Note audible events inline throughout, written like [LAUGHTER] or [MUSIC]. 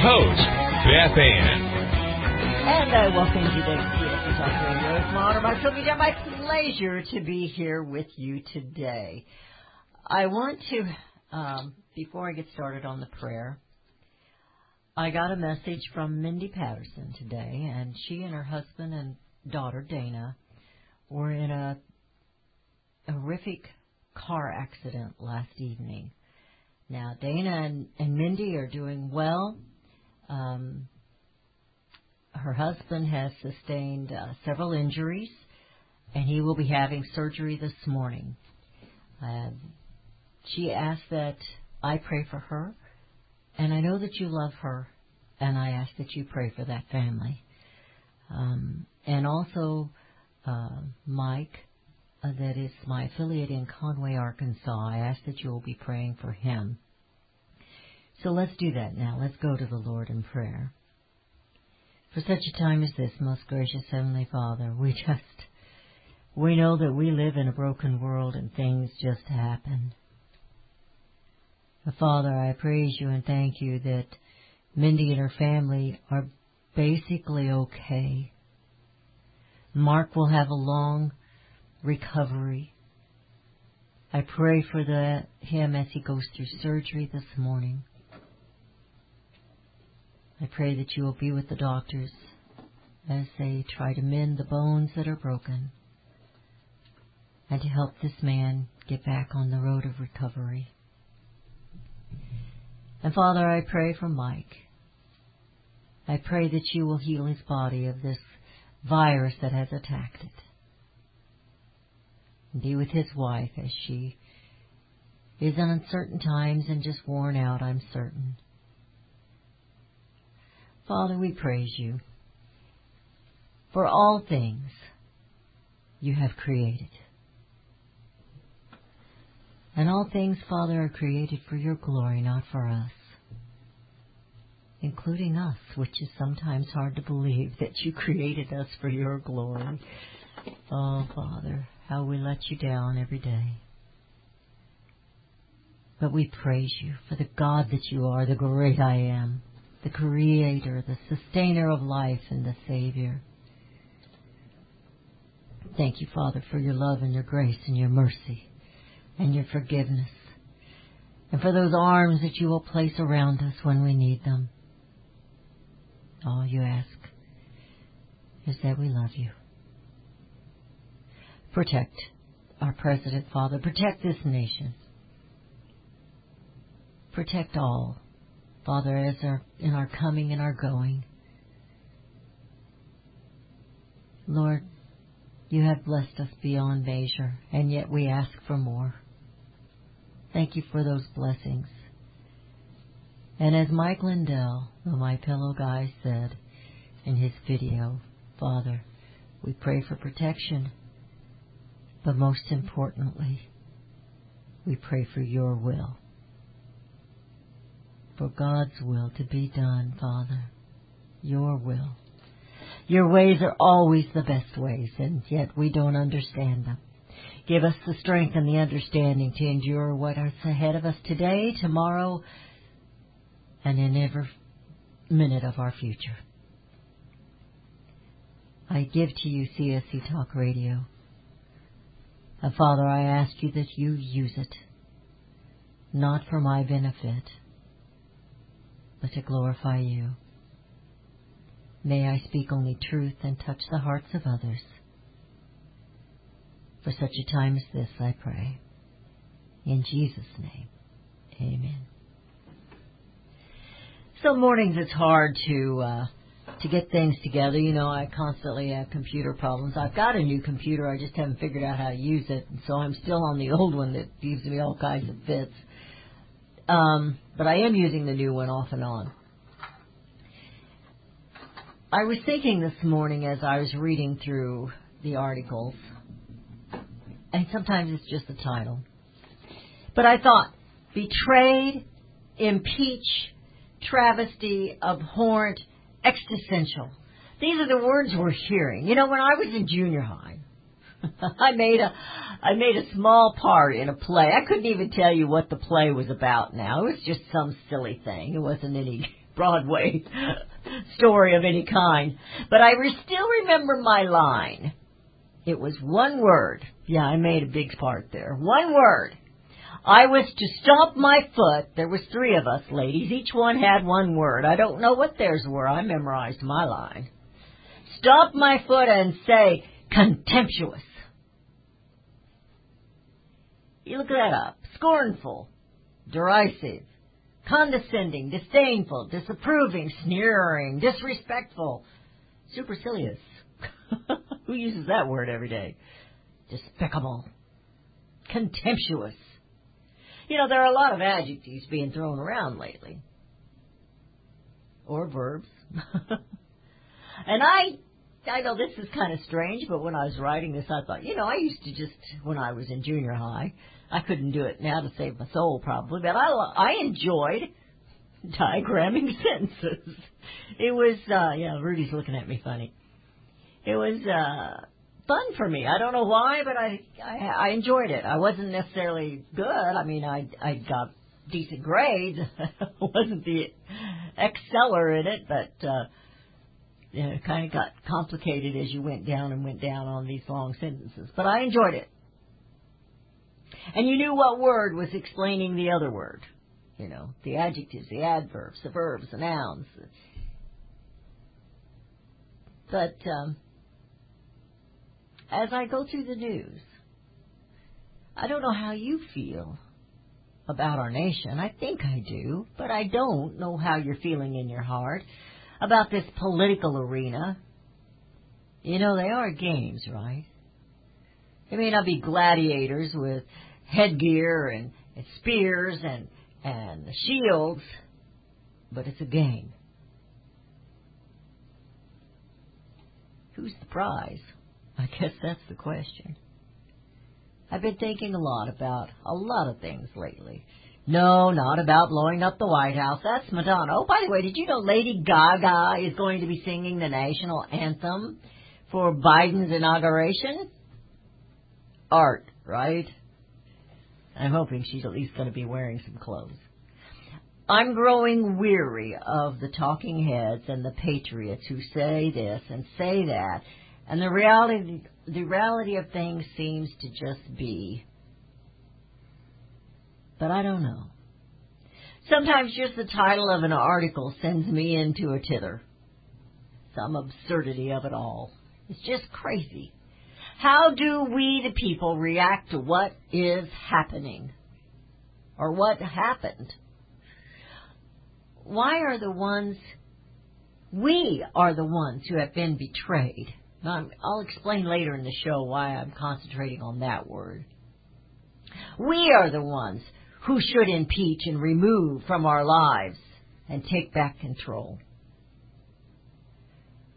Host, Beth Ann. And I welcome you to CSC Talk Radio. It's my honor, my privilege, and my pleasure to be here with you today. I want to, um, before I get started on the prayer, I got a message from Mindy Patterson today, and she and her husband and daughter Dana were in a horrific car accident last evening. Now, Dana and, and Mindy are doing well. Um, her husband has sustained uh, several injuries, and he will be having surgery this morning. Um, she asked that I pray for her, and I know that you love her, and I ask that you pray for that family. Um, and also, uh, Mike, uh, that is my affiliate in Conway, Arkansas. I ask that you will be praying for him. So let's do that now. Let's go to the Lord in prayer. For such a time as this, most gracious Heavenly Father, we [LAUGHS] just, we know that we live in a broken world and things just happen. But Father, I praise you and thank you that Mindy and her family are basically okay. Mark will have a long recovery. I pray for the, him as he goes through surgery this morning. I pray that you will be with the doctors as they try to mend the bones that are broken and to help this man get back on the road of recovery. And Father, I pray for Mike. I pray that you will heal his body of this virus that has attacked it. And be with his wife as she is in uncertain times and just worn out, I'm certain. Father, we praise you for all things you have created. And all things, Father, are created for your glory, not for us. Including us, which is sometimes hard to believe that you created us for your glory. Oh, Father, how we let you down every day. But we praise you for the God that you are, the great I am, the Creator, the Sustainer of life, and the Savior. Thank you, Father, for your love and your grace and your mercy and your forgiveness, and for those arms that you will place around us when we need them. All you ask is that we love you. Protect our President, Father. Protect this nation. Protect all, Father, as our, in our coming and our going. Lord, you have blessed us beyond measure, and yet we ask for more. Thank you for those blessings. And as Mike Lindell, the My Pillow guy, said in his video, Father, we pray for protection, but most importantly, we pray for your will. For God's will to be done, Father. Your will. Your ways are always the best ways, and yet we don't understand them. Give us the strength and the understanding to endure what is ahead of us today, tomorrow, and in every minute of our future. I give to you CSC Talk Radio. And Father, I ask you that you use it, not for my benefit, but to glorify you. May I speak only truth and touch the hearts of others. For such a time as this, I pray. In Jesus' name, amen. Some mornings it's hard to uh, to get things together. You know, I constantly have computer problems. I've got a new computer, I just haven't figured out how to use it, and so I'm still on the old one that gives me all kinds of fits. Um, but I am using the new one off and on. I was thinking this morning as I was reading through the articles, and sometimes it's just the title. But I thought, betrayed, impeach, travesty, abhorrent, existential. These are the words we're hearing. You know, when I was in junior high, [LAUGHS] I made a I made a small part in a play. I couldn't even tell you what the play was about now. It was just some silly thing. It wasn't any [LAUGHS] Broadway [LAUGHS] story of any kind. But I re- still remember my line. It was one word. Yeah, I made a big part there. One word. I was to stomp my foot. There was three of us ladies. Each one had one word. I don't know what theirs were. I memorized my line. Stomp my foot and say, contemptuous. You look that up. Scornful, derisive, condescending, disdainful, disapproving, sneering, disrespectful, supercilious. [LAUGHS] Who uses that word every day? Despicable, contemptuous. You know, there are a lot of adjectives being thrown around lately. Or verbs. [LAUGHS] and I I know this is kind of strange, but when I was writing this, I thought, you know, I used to just, when I was in junior high, I couldn't do it now to save my soul probably, but I, I enjoyed diagramming [LAUGHS] sentences. It was, uh, yeah, Rudy's looking at me funny. It was, uh, fun for me. I don't know why, but I, I, I enjoyed it. I wasn't necessarily good. I mean, I, I got decent grades. [LAUGHS] wasn't the exceller in it, but, uh, you know, it kind of got complicated as you went down and went down on these long sentences. But I enjoyed it. And you knew what word was explaining the other word. You know, the adjectives, the adverbs, the verbs, the nouns. But um, as I go through the news, I don't know how you feel about our nation. I think I do, but I don't know how you're feeling in your heart about this political arena. You know, they are games, right? They may not be gladiators with headgear and, and spears and, and shields, but it's a game. Who's the prize? I guess that's the question. I've been thinking a lot about a lot of things lately. No, not about blowing up the White House. That's Madonna. Oh, by the way, did you know Lady Gaga is going to be singing the national anthem for Biden's inauguration? Art, right? I'm hoping she's at least going to be wearing some clothes. I'm growing weary of the talking heads and the patriots who say this and say that, and the reality the reality of things seems to just be but I don't know. Sometimes just the title of an article sends me into a tither. Some absurdity of it all. It's just crazy. How do we, the people, react to what is happening? Or what happened? Why are the ones, we are the ones who have been betrayed. I'll explain later in the show why I'm concentrating on that word. We are the ones who should impeach and remove from our lives and take back control.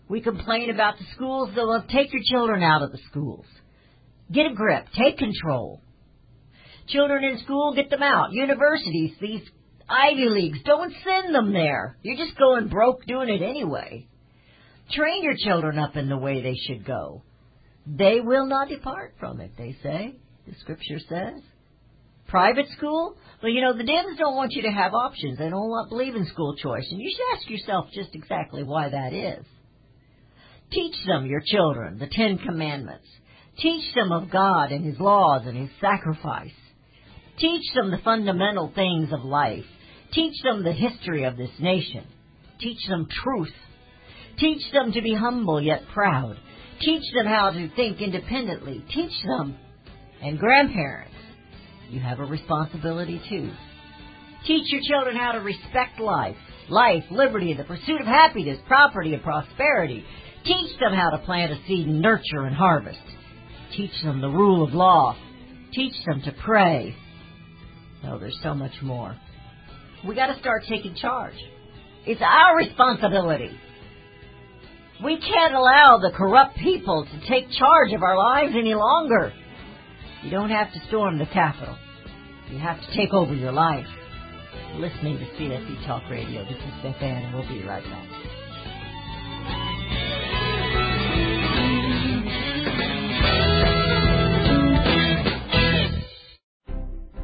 We complain about the schools, they'll take your children out of the schools. Get a grip, take control. Children in school, get them out. Universities, these Ivy Leagues, don't send them there. You're just going broke doing it anyway. Train your children up in the way they should go. They will not depart from it, they say. The scripture says. Private school? Well, you know, the Dems don't want you to have options. They don't want, believe in school choice. And you should ask yourself just exactly why that is. Teach them, your children, the Ten Commandments. Teach them of God and His laws and His sacrifice. Teach them the fundamental things of life. Teach them the history of this nation. Teach them truth. Teach them to be humble yet proud. Teach them how to think independently. Teach them, and grandparents, you have a responsibility too. Teach your children how to respect life, life, liberty, the pursuit of happiness, property, and prosperity. Teach them how to plant a seed and nurture and harvest. Teach them the rule of law. Teach them to pray. Oh, there's so much more. We got to start taking charge. It's our responsibility. We can't allow the corrupt people to take charge of our lives any longer. You don't have to storm the Capitol. You have to take over your life. Listening to CSC Talk Radio. This is Beth Ann, and we'll be right back.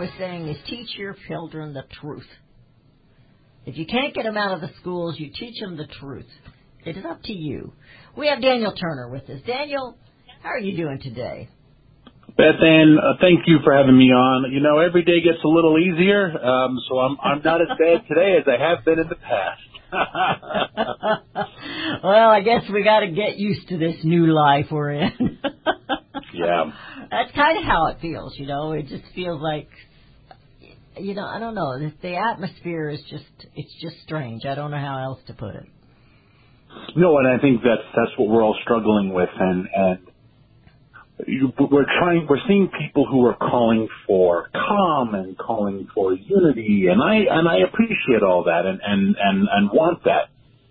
Was saying is teach your children the truth. If you can't get them out of the schools, you teach them the truth. It is up to you. We have Daniel Turner with us. Daniel, how are you doing today? Beth Ann, uh, thank you for having me on. You know, every day gets a little easier, um, so I'm I'm not as bad [LAUGHS] today as I have been in the past. [LAUGHS] well, I guess we got to get used to this new life we're in. [LAUGHS] yeah, That's kind of how it feels, you know. It just feels like, you know, I don't know. The, the atmosphere is just, it's just strange. I don't know how else to put it. no, and I think that's that's what we're all struggling with, and and you, we're trying, we're seeing people who are calling for calm and calling for unity, and I and I appreciate all that, and and and and want that.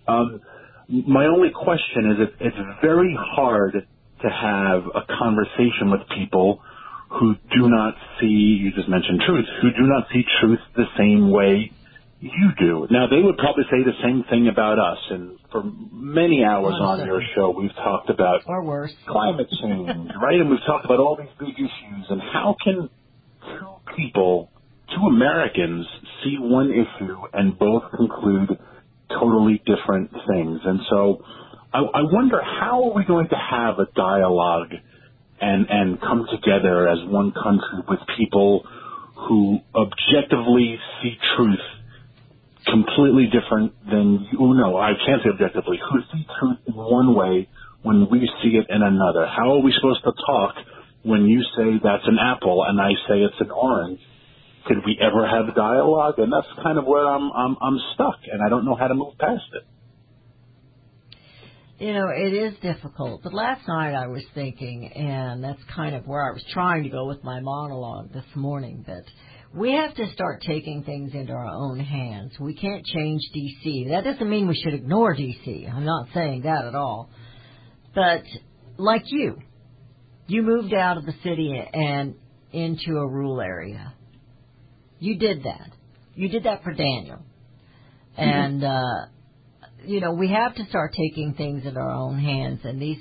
Um, my only question is, it, it's very hard to have a conversation with people who do not see, you just mentioned truth, who do not see truth the same way you do. Now they would probably say the same thing about us. And for many hours on your show, we've talked about Or worse. climate change, [LAUGHS] right? And we've talked about all these big issues. And how can two people, two Americans, see one issue and both conclude totally different things? And so, I, I wonder how are we going to have a dialogue and and come together as one country with people who objectively see truth completely different than oh, you. know I can't say objectively. Who see truth in one way when we see it in another? How are we supposed to talk when you say that's an apple and I say it's an orange? Could we ever have dialogue? And that's kind of where I'm I'm I'm stuck, and I don't know how to move past it. You know, it is difficult. But last night I was thinking, and that's kind of where I was trying to go with my monologue this morning, that we have to start taking things into our own hands. We can't change D.C. That doesn't mean we should ignore D.C. I'm not saying that at all. But like you, you moved out of the city and into a rural area. You did that. You did that for Daniel. And, uh, you know, we have to start taking things in our own hands. And these,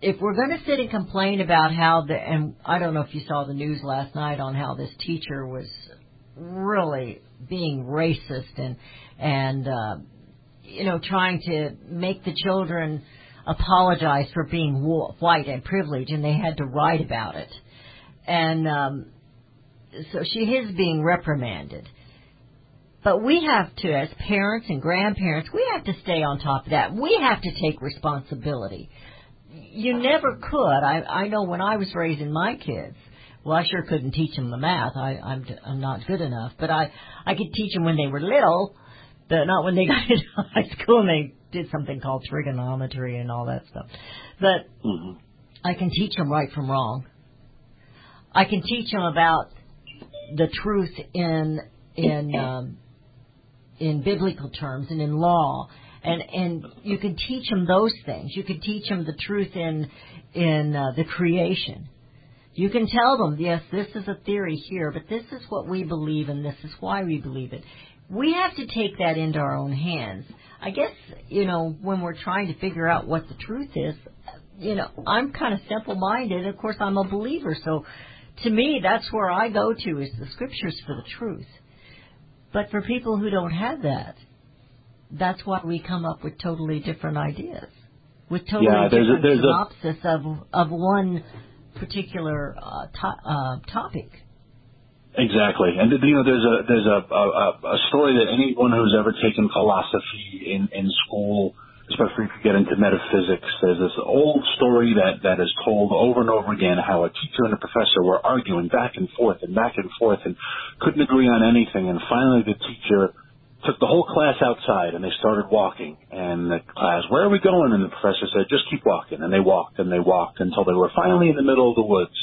if we're going to sit and complain about how the, and I don't know if you saw the news last night on how this teacher was really being racist and, and, uh, you know, trying to make the children apologize for being white and privileged, and they had to write about it. And um, so she is being reprimanded. But we have to, as parents and grandparents, we have to stay on top of that. We have to take responsibility. You never could. I, I know when I was raising my kids, well, I sure couldn't teach them the math. I, I'm, I'm not good enough. But I, I could teach them when they were little, but not when they [LAUGHS] got into high school and they did something called trigonometry and all that stuff. But hmm I can teach them right from wrong. I can teach them about the truth in in um, in biblical terms and in law, and and you can teach them those things. You can teach them the truth in in uh, the creation. You can tell them, yes, this is a theory here, but this is what we believe and this is why we believe it. We have to take that into our own hands. I guess, you know, when we're trying to figure out what the truth is, you know, I'm kind of simple minded. Of course, I'm a believer. So to me, that's where I go to is the scriptures for the truth. But for people who don't have that, that's why we come up with totally different ideas. With totally Yeah, there's a- different there's a- synopsis of, of one particular uh, to- uh, topic. Exactly, and you know, there's a there's a, a a story that anyone who's ever taken philosophy in in school, especially if you get into metaphysics, there's this old story that that is told over and over again how a teacher and a professor were arguing back and forth and back and forth and couldn't agree on anything, and finally the teacher took the whole class outside and they started walking, and the class, where are we going? And the professor said, just keep walking, and they walked and they walked until they were finally in the middle of the woods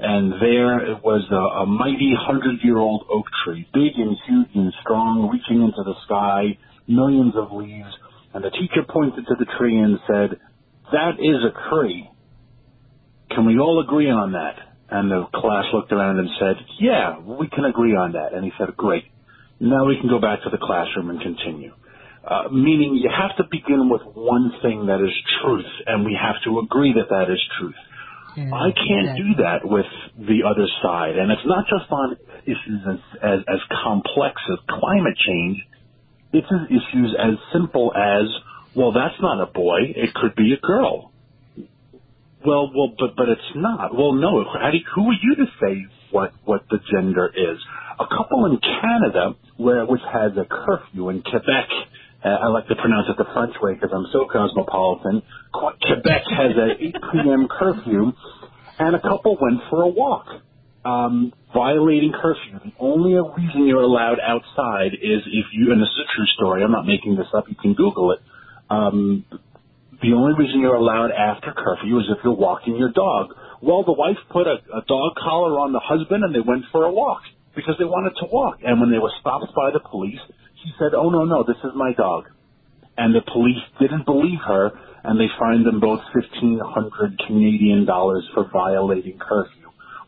and there it was a, a mighty hundred-year-old oak tree, big and huge and strong, reaching into the sky, millions of leaves. And the teacher pointed to the tree and said, "That is a tree. Can we all agree on that?" And the class looked around and said, "Yeah, we can agree on that." And he said, "Great. Now we can go back to the classroom and continue." Uh, meaning you have to begin with one thing that is truth, and we have to agree that that is truth. I can't do that with the other side. And it's not just on issues as, as, as complex as climate change. It's issues as simple as, well, that's not a boy. It could be a girl. Well, well, but, but it's not. Well, no. How do who are you to say what, what the gender is? A couple in Canada, where, which has a curfew in Quebec, uh, I like to pronounce it the French way because I'm so cosmopolitan. Quebec has a 8 p.m. curfew, and a couple went for a walk, um, violating curfew. The only reason you're allowed outside is if you, and this is a true story, I'm not making this up, you can Google it. Um, the only reason you're allowed after curfew is if you're walking your dog. Well, the wife put a, a dog collar on the husband and they went for a walk because they wanted to walk. And when they were stopped by the police, she said, oh, no, no, this is my dog. And the police didn't believe her and they fined them both 1500 Canadian dollars for violating curfew.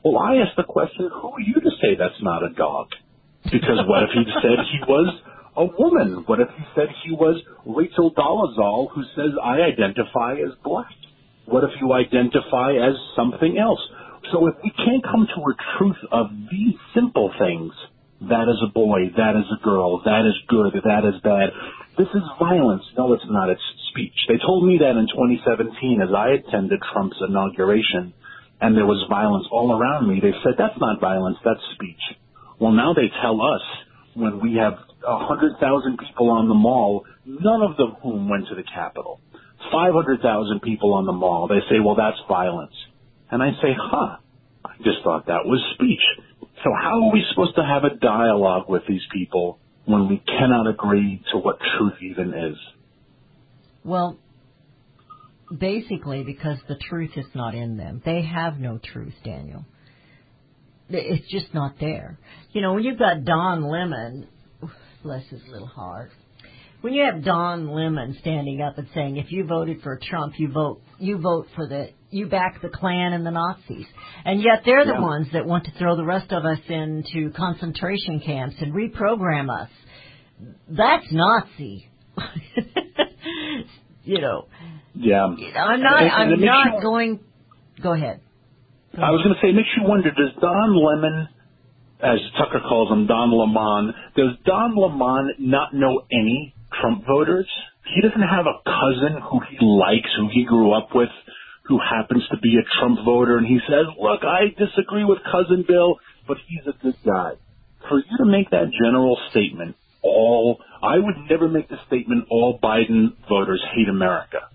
Well, I asked the question, who are you to say that's not a dog? Because what if he said he was a woman? What if he said he was Rachel Dolezal, who says I identify as black? What if you identify as something else? So if we can't come to a truth of these simple things, that is a boy, that is a girl, that is good, that is bad. This is violence. No, it's not. It's speech. They told me that in 2017 as I attended Trump's inauguration and there was violence all around me. They said, that's not violence, that's speech. Well, now they tell us when we have a 100,000 people on the mall, none of them whom went to the Capitol. 500,000 people on the mall. They say, well, that's violence. And I say, huh, I just thought that was speech. So how are we supposed to have a dialogue with these people when we cannot agree to what truth even is? Well, basically because the truth is not in them. They have no truth, Daniel. It's just not there. You know, when you've got Don Lemon, bless his little heart, when you have Don Lemon standing up and saying, if you voted for Trump, you vote, you vote for the, you back the Klan and the Nazis, and yet they're the Yeah. ones that want to throw the rest of us into concentration camps and reprogram us. That's Nazi. [LAUGHS] you know, Yeah. I'm not. And- and I'm not you- going. Go ahead. I was going to say, it makes you wonder, does Don Lemon, as Tucker calls him, Don Lemon, does Don Lemon not know any Trump voters? He doesn't have a cousin who he likes, who he grew up with, who happens to be a Trump voter, and he says, look, I disagree with cousin Bill, but he's a good guy. For you to make that general statement, all, I would never make the statement, all Biden voters hate America.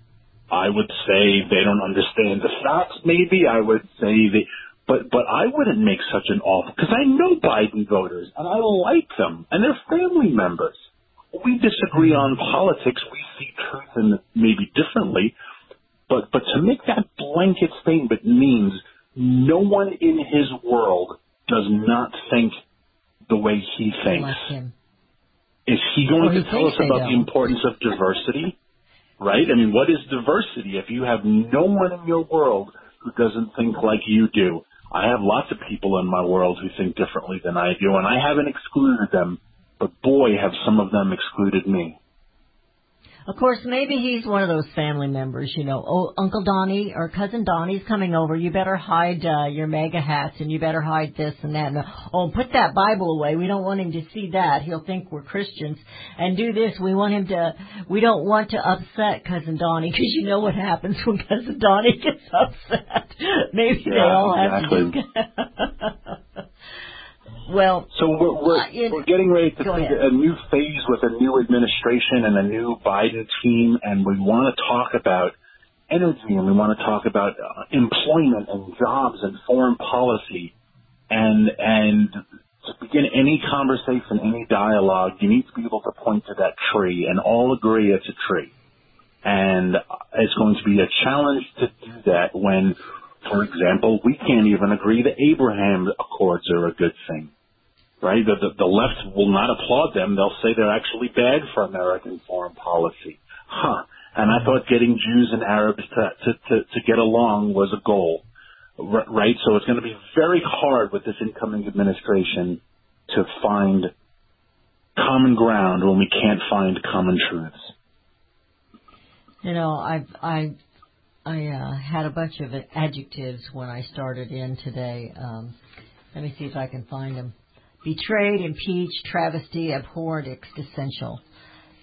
I would say they don't understand the facts. Maybe I would say they, but but I wouldn't make such an awful because I know Biden voters and I like them and they're family members. We disagree on politics. We see truth and maybe differently, but but to make that blanket statement means no one in his world does not think the way he thinks. Is he going Well, he to tell us about the importance of diversity? Right? I mean, what is diversity if you have no one in your world who doesn't think like you do? I have lots of people in my world who think differently than I do, and I haven't excluded them, but boy, have some of them excluded me. Of course, maybe he's one of those family members, you know. Oh, Uncle Donnie or Cousin Donnie's coming over. You better hide uh, your MAGA hats and you better hide this and that. And, oh, put that Bible away. We don't want him to see that. He'll think we're Christians. And do this. We want him to. We don't want to upset Cousin Donnie because you know what happens when Cousin Donnie gets [LAUGHS] upset. Maybe they Yeah, all have exactly. to. [LAUGHS] well, So we're we're, Uh, you- we're getting ready to a new phase with a new administration and a new Biden team, and we want to talk about energy and we want to talk about uh, employment and jobs and foreign policy, and and to begin any conversation, any dialogue, you need to be able to point to that tree and all agree it's a tree. And it's going to be a challenge to do that when, for example, we can't even agree that Abraham Accords are a good thing right? The, the, the left will not applaud them. They'll say they're actually bad for American foreign policy. Huh. And I thought getting Jews and Arabs to, to, to, to get along was a goal, right? So it's going to be very hard with this incoming administration to find common ground when we can't find common truths. You know, I've I I uh, had a bunch of adjectives when I started in today. Um, let me see if I can find them. Betrayed, impeached, travesty, abhorrent, existential.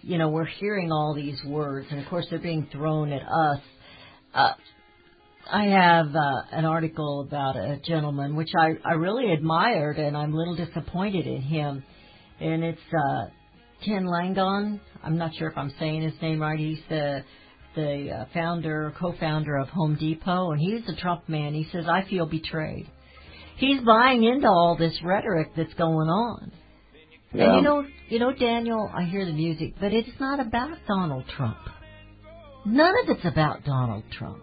You know, we're hearing all these words, and of course they're being thrown at us. Uh, I have uh, an article about a gentleman which I, I really admired, and I'm a little disappointed in him. And it's uh, Ken Langon. I'm not sure if I'm saying his name right. He's the the uh, founder, co-founder of Home Depot, and he's a Trump man. He says, "I feel betrayed." He's buying into all this rhetoric that's going on. And you know, you know, Daniel, I hear the music, but it's not about Donald Trump. None of it's about Donald Trump.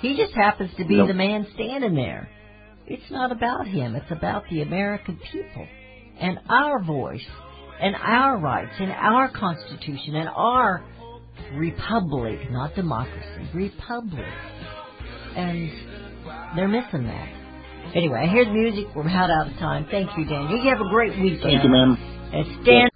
He just happens to be Nope. the man standing there. It's not about him. It's about the American people and our voice and our rights and our Constitution and our republic, not democracy, republic. And they're missing that. Anyway, I hear the music. We're about out of time. Thank you, Daniel. You have a great weekend. Thank you, ma'am. And Stan.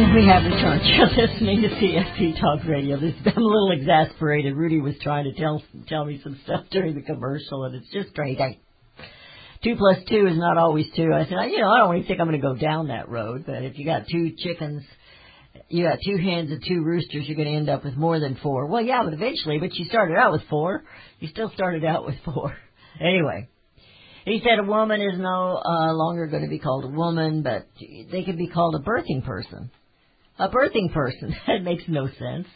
And we have returned. [LAUGHS] You're listening to CSC Talk Radio. This, I'm a little exasperated. Rudy was trying to tell tell me some stuff during the commercial, and it's just crazy. Two plus two is not always two. I said, you know, I don't even think I'm going to go down that road. But if you got two chickens, you got two hens and two roosters, you're going to end up with more than four. Well, yeah, but eventually, but you started out with four. You still started out with four. [LAUGHS] Anyway, he said a woman is no uh, longer going to be called a woman, but they can be called a birthing person. A birthing person. [LAUGHS] that makes no sense.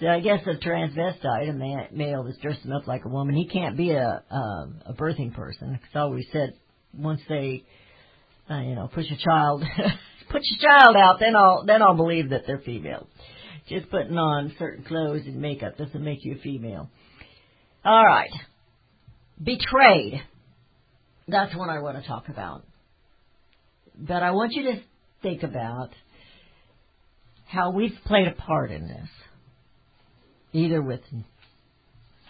So I guess a transvestite, a man, male that's dressing up like a woman, he can't be a a, a birthing person. It's always said once they, uh, you know, push a child, [LAUGHS] push a child out, then I'll then I'll believe that they're female. Just putting on certain clothes and makeup doesn't make you a female. All right, betrayed. That's what I want to talk about. But I want you to think about how we've played a part in this either with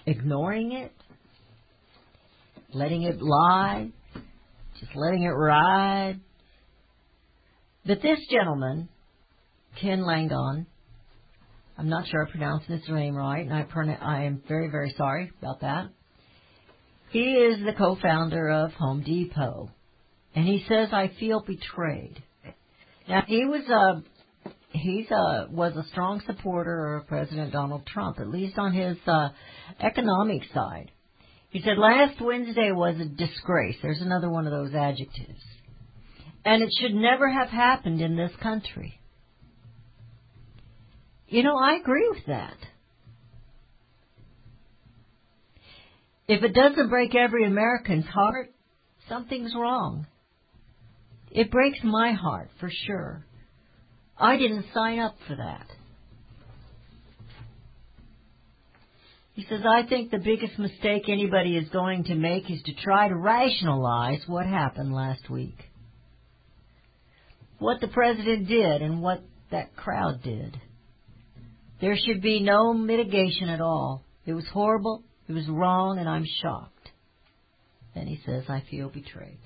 ignoring it, letting it lie, just letting it ride. But this gentleman, Ken Langon, I'm not sure I pronounced his name right, and I, pron- I am very, very sorry about that. He is the co-founder of Home Depot, and he says, I feel betrayed. Now, he was a he's a was a strong supporter of President Donald Trump, at least on his uh, economic side. He said last Wednesday was a disgrace. There's another one of those adjectives, and it should never have happened in this country. You know, I agree with that. If it doesn't break every American's heart, something's wrong. It breaks my heart for sure. I didn't sign up for that. He says, I think the biggest mistake anybody is going to make is to try to rationalize what happened last week. What the president did and what that crowd did. There should be no mitigation at all. It was horrible, it was wrong, and I'm shocked. Then he says, I feel betrayed.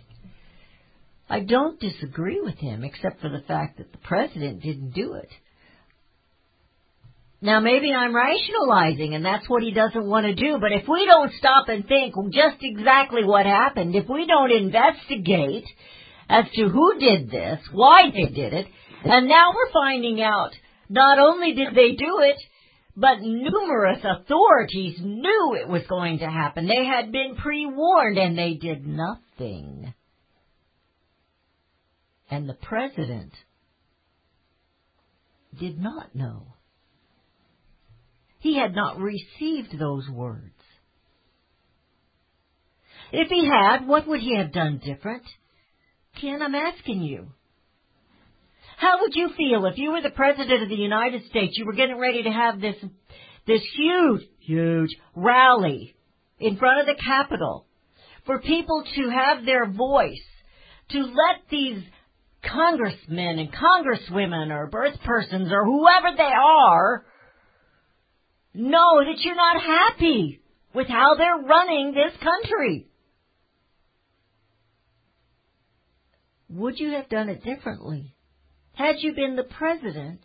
I don't disagree with him, except for the fact that the president didn't do it. Now maybe I'm rationalizing and that's what he doesn't want to do, but if we don't stop and think just exactly what happened, if we don't investigate as to who did this, why they did it, and now we're finding out not only did they do it, but numerous authorities knew it was going to happen. They had been pre-warned and they did nothing and the president did not know. He had not received those words. If he had, what would he have done different? Ken, I'm asking you. How would you feel if you were the president of the United States, you were getting ready to have this, this huge, huge rally in front of the Capitol for people to have their voice, to let these congressmen and congresswomen or birth persons or whoever they are know that you're not happy with how they're running this country. Would you have done it differently? Had you been the president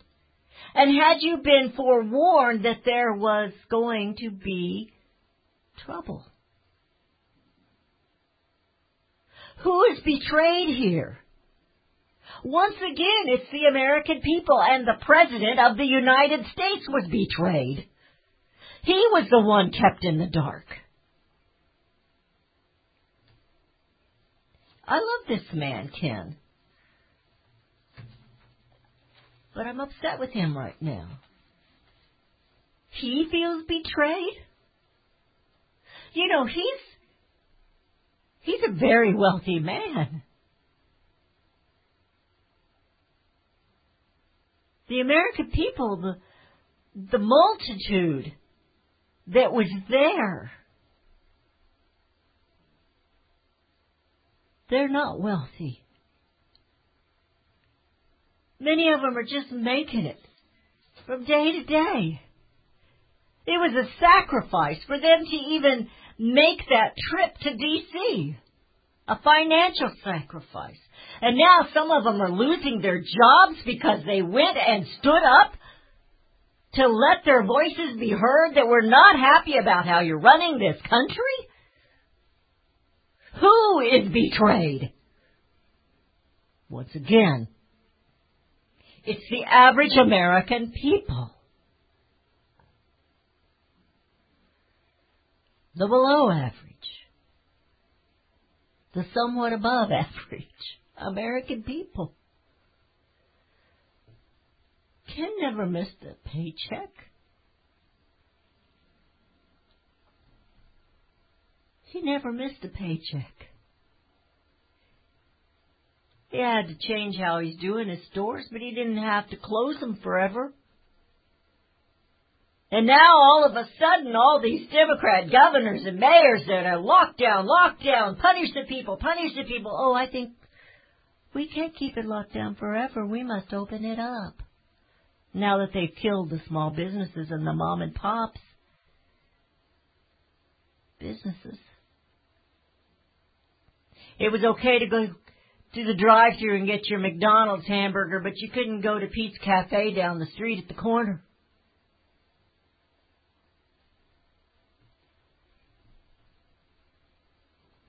and had you been forewarned that there was going to be trouble? Who is betrayed here? Once again, it's the American people and the President of the United States was betrayed. He was the one kept in the dark. I love this man, Ken. But I'm upset with him right now. He feels betrayed? You know, he's he's a very wealthy man. The American people, the, the multitude that was there, they're not wealthy. Many of them are just making it from day to day. It was a sacrifice for them to even make that trip to D.C. A financial sacrifice. And now some of them are losing their jobs because they went and stood up to let their voices be heard that we're not happy about how you're running this country? Who is betrayed? Once again, it's the average American people. The below average. The somewhat above [LAUGHS] average American people. Ken never missed a paycheck. He never missed a paycheck. He had to change how he's doing his stores, but he didn't have to close them forever. And now all of a sudden, all these Democrat governors and mayors that are lockdown, lockdown, punish the people, punish the people. Oh, I think we can't keep it locked down forever. We must open it up. Now that they've killed the small businesses and the mom and pops businesses. It was okay to go to the drive-through and get your McDonald's hamburger, but you couldn't go to Pete's Cafe down the street at the corner.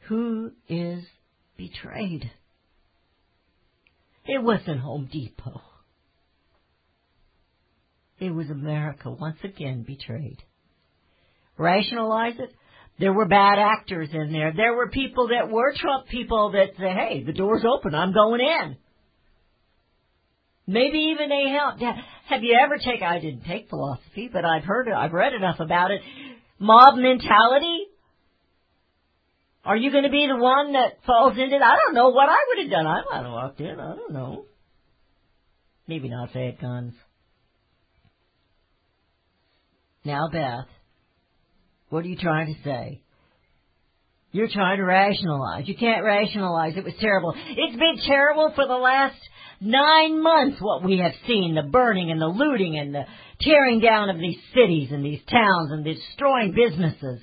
Who is betrayed? It wasn't Home Depot. It was America once again betrayed. Rationalize it? There were bad actors in there. There were people that were Trump people that say, hey, the door's open, I'm going in. Maybe even they helped. Have you ever taken, I didn't take philosophy, but I've heard it, I've read enough about it. Mob mentality? Are you going to be the one that falls into it? I don't know what I would have done. I might have walked in. I don't know. Maybe not they had guns. Now, Beth, what are you trying to say? You're trying to rationalize. You can't rationalize. It was terrible. It's been terrible for the last nine months what we have seen. The burning and the looting and the tearing down of these cities and these towns and the destroying businesses.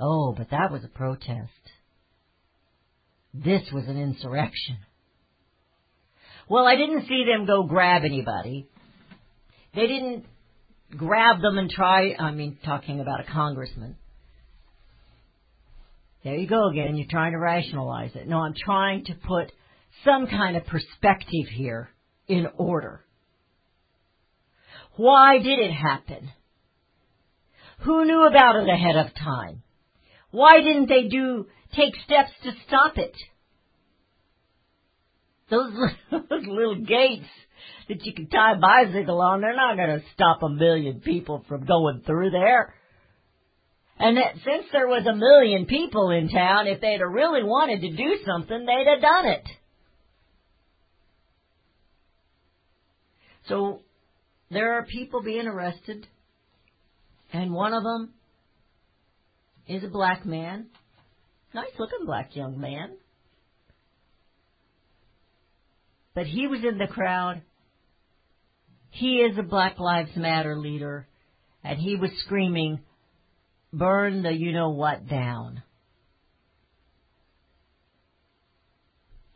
Oh, but that was a protest. This was an insurrection. Well, I didn't see them go grab anybody. They didn't grab them and try, I mean, talking about a congressman. There you go again. You're trying to rationalize it. No, I'm trying to put some kind of perspective here in order. Why did it happen? Who knew about it ahead of time? Why didn't they do take steps to stop it? Those, [LAUGHS] little gates that you can tie a bicycle on, they're not going to stop a million people from going through there. And that since there was a million people in town, if they'd have really wanted to do something, they'd have done it. So there are people being arrested, and one of them is a black man. Nice looking black young man. But he was in the crowd. He is a Black Lives Matter leader, and he was screaming, burn the you know what down.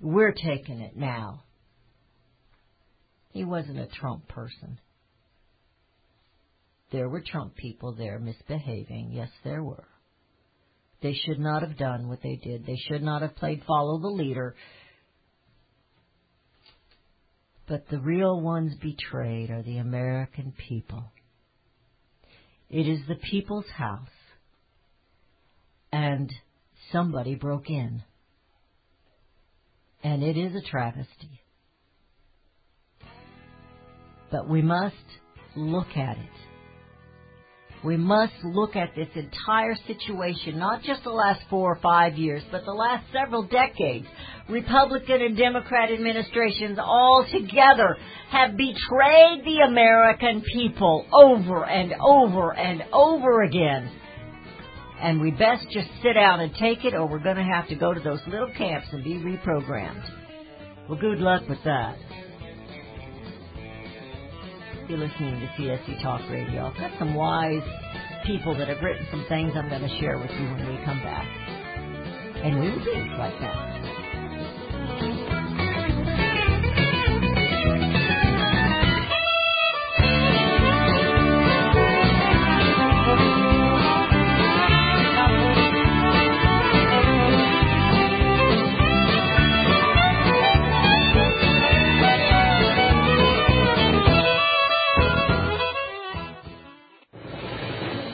We're taking it now. He wasn't a Trump person. There were Trump people there misbehaving. Yes, there were. They should not have done what they did. They should not have played follow the leader. But the real ones betrayed are the American people. It is the people's house. And somebody broke in. And it is a travesty. But we must look at it. We must look at this entire situation, not just the last four or five years, but the last several decades. Republican and Democrat administrations all together have betrayed the American people over and over and over again. And we best just sit down and take it, or we're going to have to go to those little camps and be reprogrammed. Well, good luck with that. You're listening to CSC Talk Radio. I've got some wise people that have written some things I'm going to share with you when we come back. And we will be right back.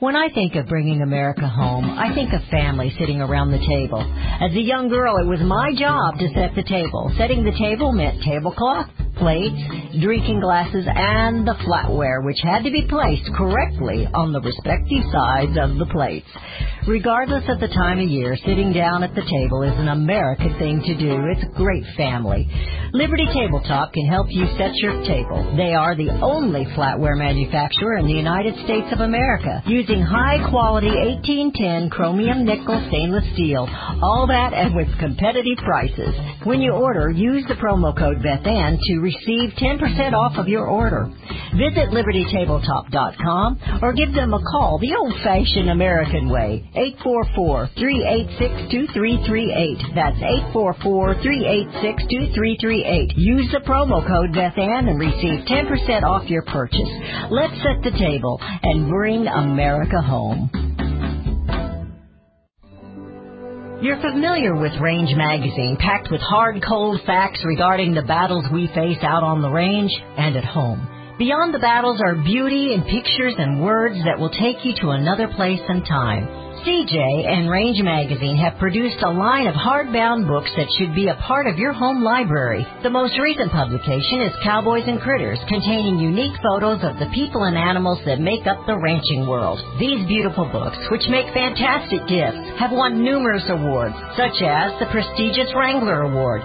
When I think of bringing America home, I think of family sitting around the table. As a young girl, it was my job to set the table. Setting the table meant tablecloth, plates, drinking glasses, and the flatware, which had to be placed correctly on the respective sides of the plates. Regardless of the time of year, sitting down at the table is an American thing to do. It's great family. Liberty Tabletop can help you set your table. They are the only flatware manufacturer in the United States of America, using high quality 1810 chromium nickel stainless steel. All that and with competitive prices. When you order, use the promo code BethAnn to receive 10% off of your order. Visit libertytabletop.com or give them a call the old-fashioned American way. 844-386-2338. That's 844-386-2338. Use the promo code BethAnn and receive 10% off your purchase. Let's set the table and bring America home. You're familiar with Range Magazine, packed with hard, cold facts regarding the battles we face out on the range and at home. Beyond the battles are beauty and pictures and words that will take you to another place and time. CJ and Range Magazine have produced a line of hardbound books that should be a part of your home library. The most recent publication is Cowboys and Critters, containing unique photos of the people and animals that make up the ranching world. These beautiful books, which make fantastic gifts, have won numerous awards, such as the prestigious Wrangler Award,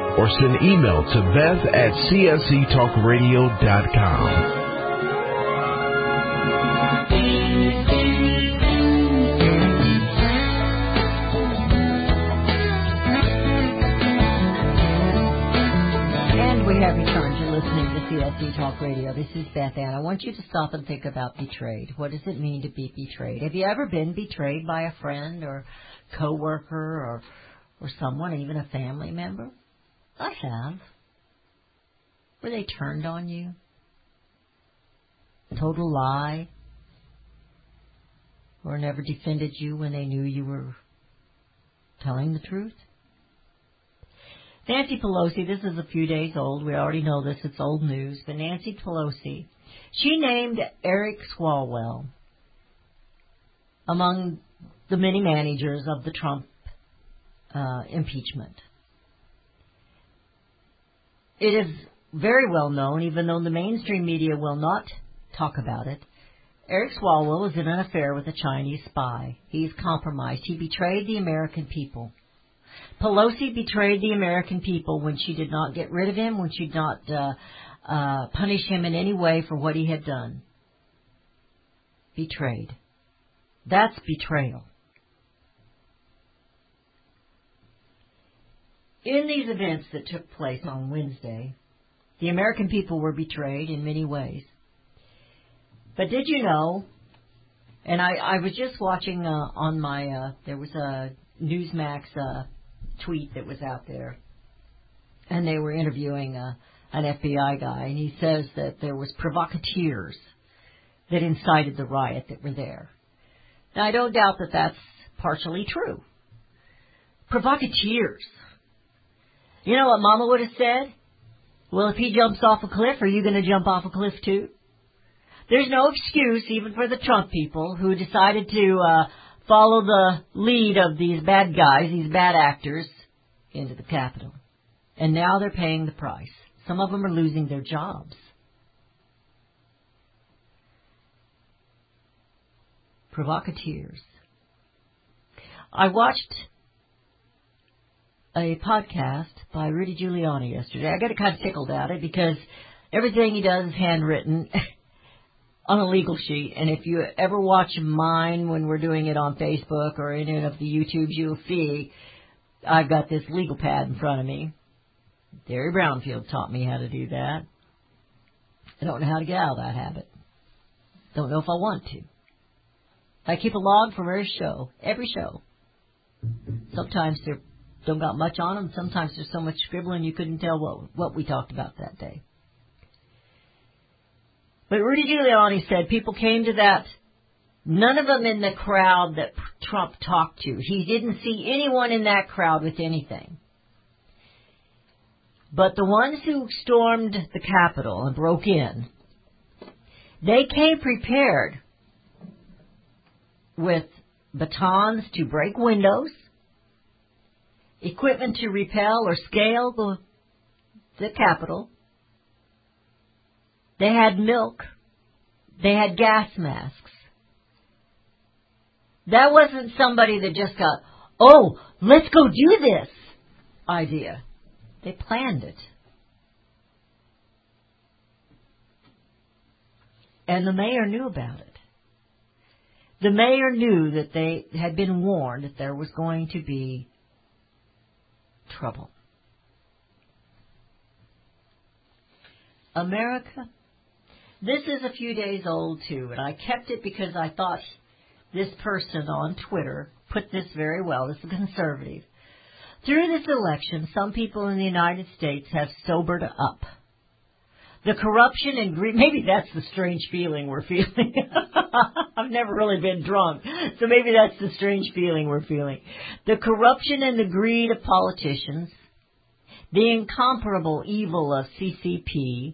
or send email to beth at csctalkradio.com. And we have returned. You're listening to KCSD Talk Radio. This is Beth Ann. I want you to stop and think about betrayed. What does it mean to be betrayed? Have you ever been betrayed by a friend or coworker or or someone, even a family member? I have. Were they turned on you? Total lie? Or never defended you when they knew you were telling the truth? Nancy Pelosi, this is a few days old. We already know this. It's old news. But Nancy Pelosi, she named Eric Swalwell among the many managers of the Trump uh, impeachment. It is very well known, even though the mainstream media will not talk about it. Eric Swalwell was in an affair with a Chinese spy. He's compromised. He betrayed the American people. Pelosi betrayed the American people when she did not get rid of him, when she did not uh, uh, punish him in any way for what he had done. Betrayed. That's betrayal. In these events that took place on Wednesday, the American people were betrayed in many ways. But did you know? And I, I was just watching uh, on my uh, there was a Newsmax uh, tweet that was out there, and they were interviewing uh, an FBI guy, and he says that there was provocateurs that incited the riot that were there. Now I don't doubt that that's partially true. Provocateurs. You know what Mama would have said? Well, if he jumps off a cliff, are you going to jump off a cliff too? There's no excuse even for the Trump people who decided to uh, follow the lead of these bad guys, these bad actors, into the Capitol. And now they're paying the price. Some of them are losing their jobs. Provocateurs. I watched a podcast by Rudy Giuliani yesterday. I got kind of tickled at it because everything he does is handwritten [LAUGHS] on a legal sheet. And if you ever watch mine when we're doing it on Facebook or any of the YouTubes you'll see, I've got this legal pad in front of me. Derry Brownfield taught me how to do that. I don't know how to get out of that habit. Don't know if I want to. I keep a log for every show, every show. Sometimes they don't got much on them. Sometimes there's so much scribbling you couldn't tell what what we talked about that day. But Rudy Giuliani said people came to that. None of them in the crowd that Trump talked to. He didn't see anyone in that crowd with anything. But the ones who stormed the Capitol and broke in, they came prepared with batons to break windows, equipment to repel or scale the, the Capitol. They had milk. They had gas masks. That wasn't somebody that just got, oh, let's go do this idea. They planned it. And the mayor knew about it. The mayor knew that they had been warned that there was going to be trouble. America, this is a few days old too, and I kept it because I thought this person on Twitter put this very well. This is a conservative. Through this election, some people in the United States have sobered up. The corruption and greed, maybe that's the strange feeling we're feeling. [LAUGHS] I've never really been drunk, so maybe that's the strange feeling we're feeling. The corruption and the greed of politicians, the incomparable evil of CCP,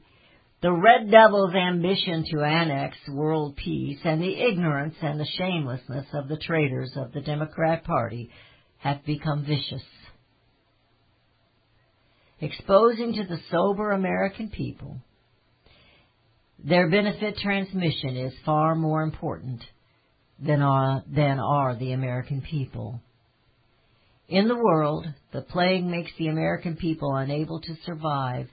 the Red Devil's ambition to annex world peace, and the ignorance and the shamelessness of the traitors of the Democrat Party have become vicious. Exposing to the sober American people their benefit transmission is far more important than are, than are the American people. In the world, the plague makes the American people unable to survive.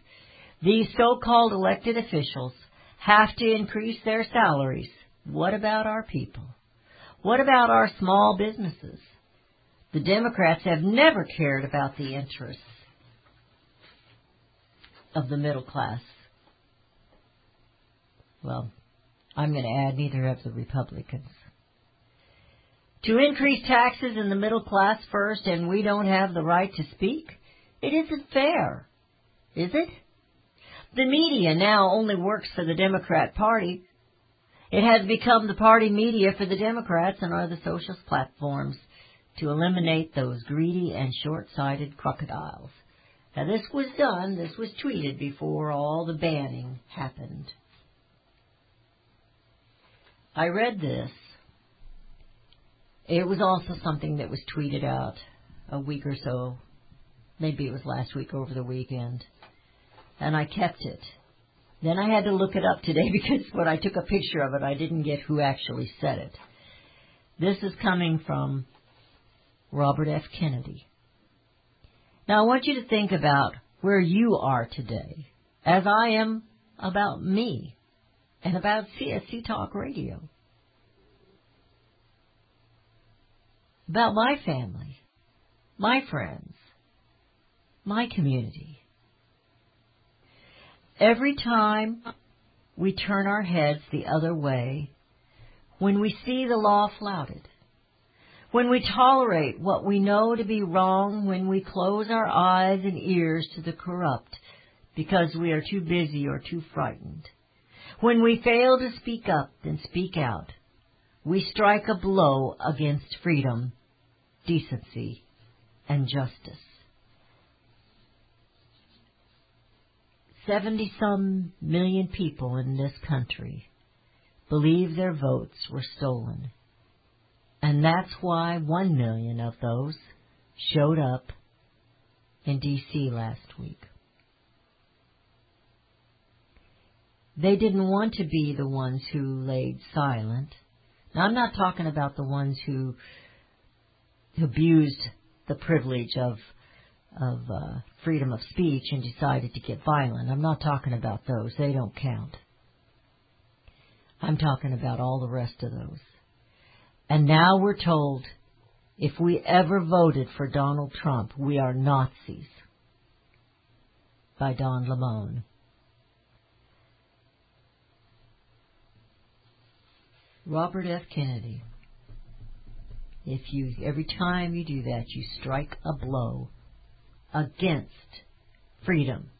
These so-called elected officials have to increase their salaries. What about our people? What about our small businesses? The Democrats have never cared about the interests of the middle class well, I'm going to add neither have the Republicans. To increase taxes in the middle class first and we don't have the right to speak? It isn't fair, is it? The media now only works for the Democrat Party. It has become the party media for the Democrats and are the socialist platforms to eliminate those greedy and short-sighted crocodiles. Now this was done, this was tweeted before all the banning happened. I read this. It was also something that was tweeted out a week or so. Maybe it was last week over the weekend. And I kept it. Then I had to look it up today [LAUGHS] because when I took a picture of it, I didn't get who actually said it. This is coming from Robert F. Kennedy. Now I want you to think about where you are today, as I am about me and about CSC Talk Radio. About my family, my friends, my community. Every time we turn our heads the other way, when we see the law flouted, when we tolerate what we know to be wrong, when we close our eyes and ears to the corrupt because we are too busy or too frightened, when we fail to speak up and speak out, we strike a blow against freedom, decency, and justice. Seventy some million people in this country believe their votes were stolen. And that's why one million of those showed up in D.C. last week. They didn't want to be the ones who laid silent. Now, I'm not talking about the ones who abused the privilege of of uh, freedom of speech and decided to get violent. I'm not talking about those. They don't count. I'm talking about all the rest of those. And now we're told if we ever voted for Donald Trump, we are Nazis. By Don Lemon. Robert F. Kennedy. If you, every time you do that, you strike a blow against freedom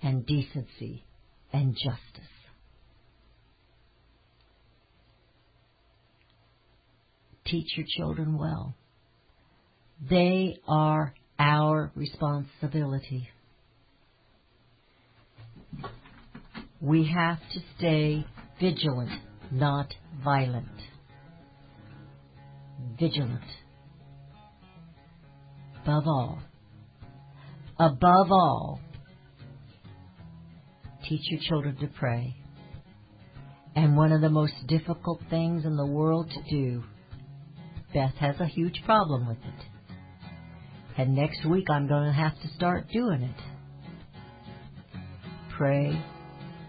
and decency and justice. Teach your children well. They are our responsibility. We have to stay vigilant, not violent. Vigilant. Above all, above all, teach your children to pray. And one of the most difficult things in the world to do, Beth has a huge problem with it. And next week I'm going to have to start doing it. Pray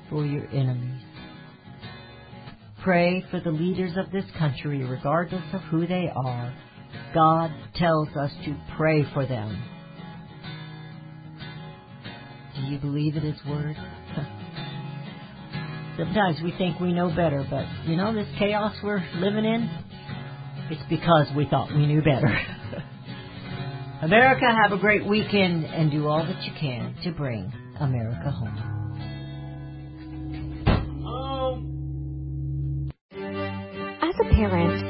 for your enemies. Pray for the leaders of this country, regardless of who they are. God tells us to pray for them. Do you believe in His Word? [LAUGHS] Sometimes we think we know better, but you know this chaos we're living in? It's because we thought we knew better. [LAUGHS] America, have a great weekend and do all that you can to bring America home.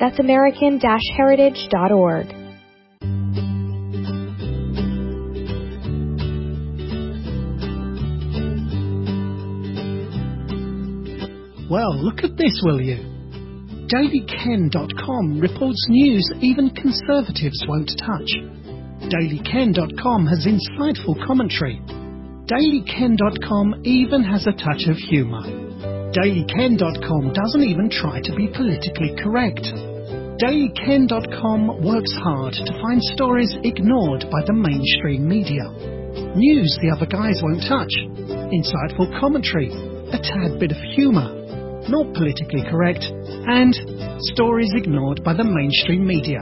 That's American-Heritage.org. Well, look at this, will you? DailyKen.com reports news even conservatives won't touch. DailyKen.com has insightful commentary. DailyKen.com even has a touch of humour. DailyKen.com doesn't even try to be politically correct. DailyKen.com works hard to find stories ignored by the mainstream media. News the other guys won't touch. Insightful commentary. A tad bit of humour not politically correct, and stories ignored by the mainstream media.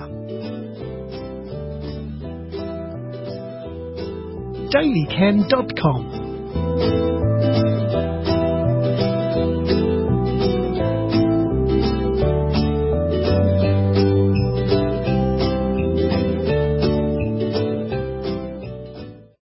DailyKen.com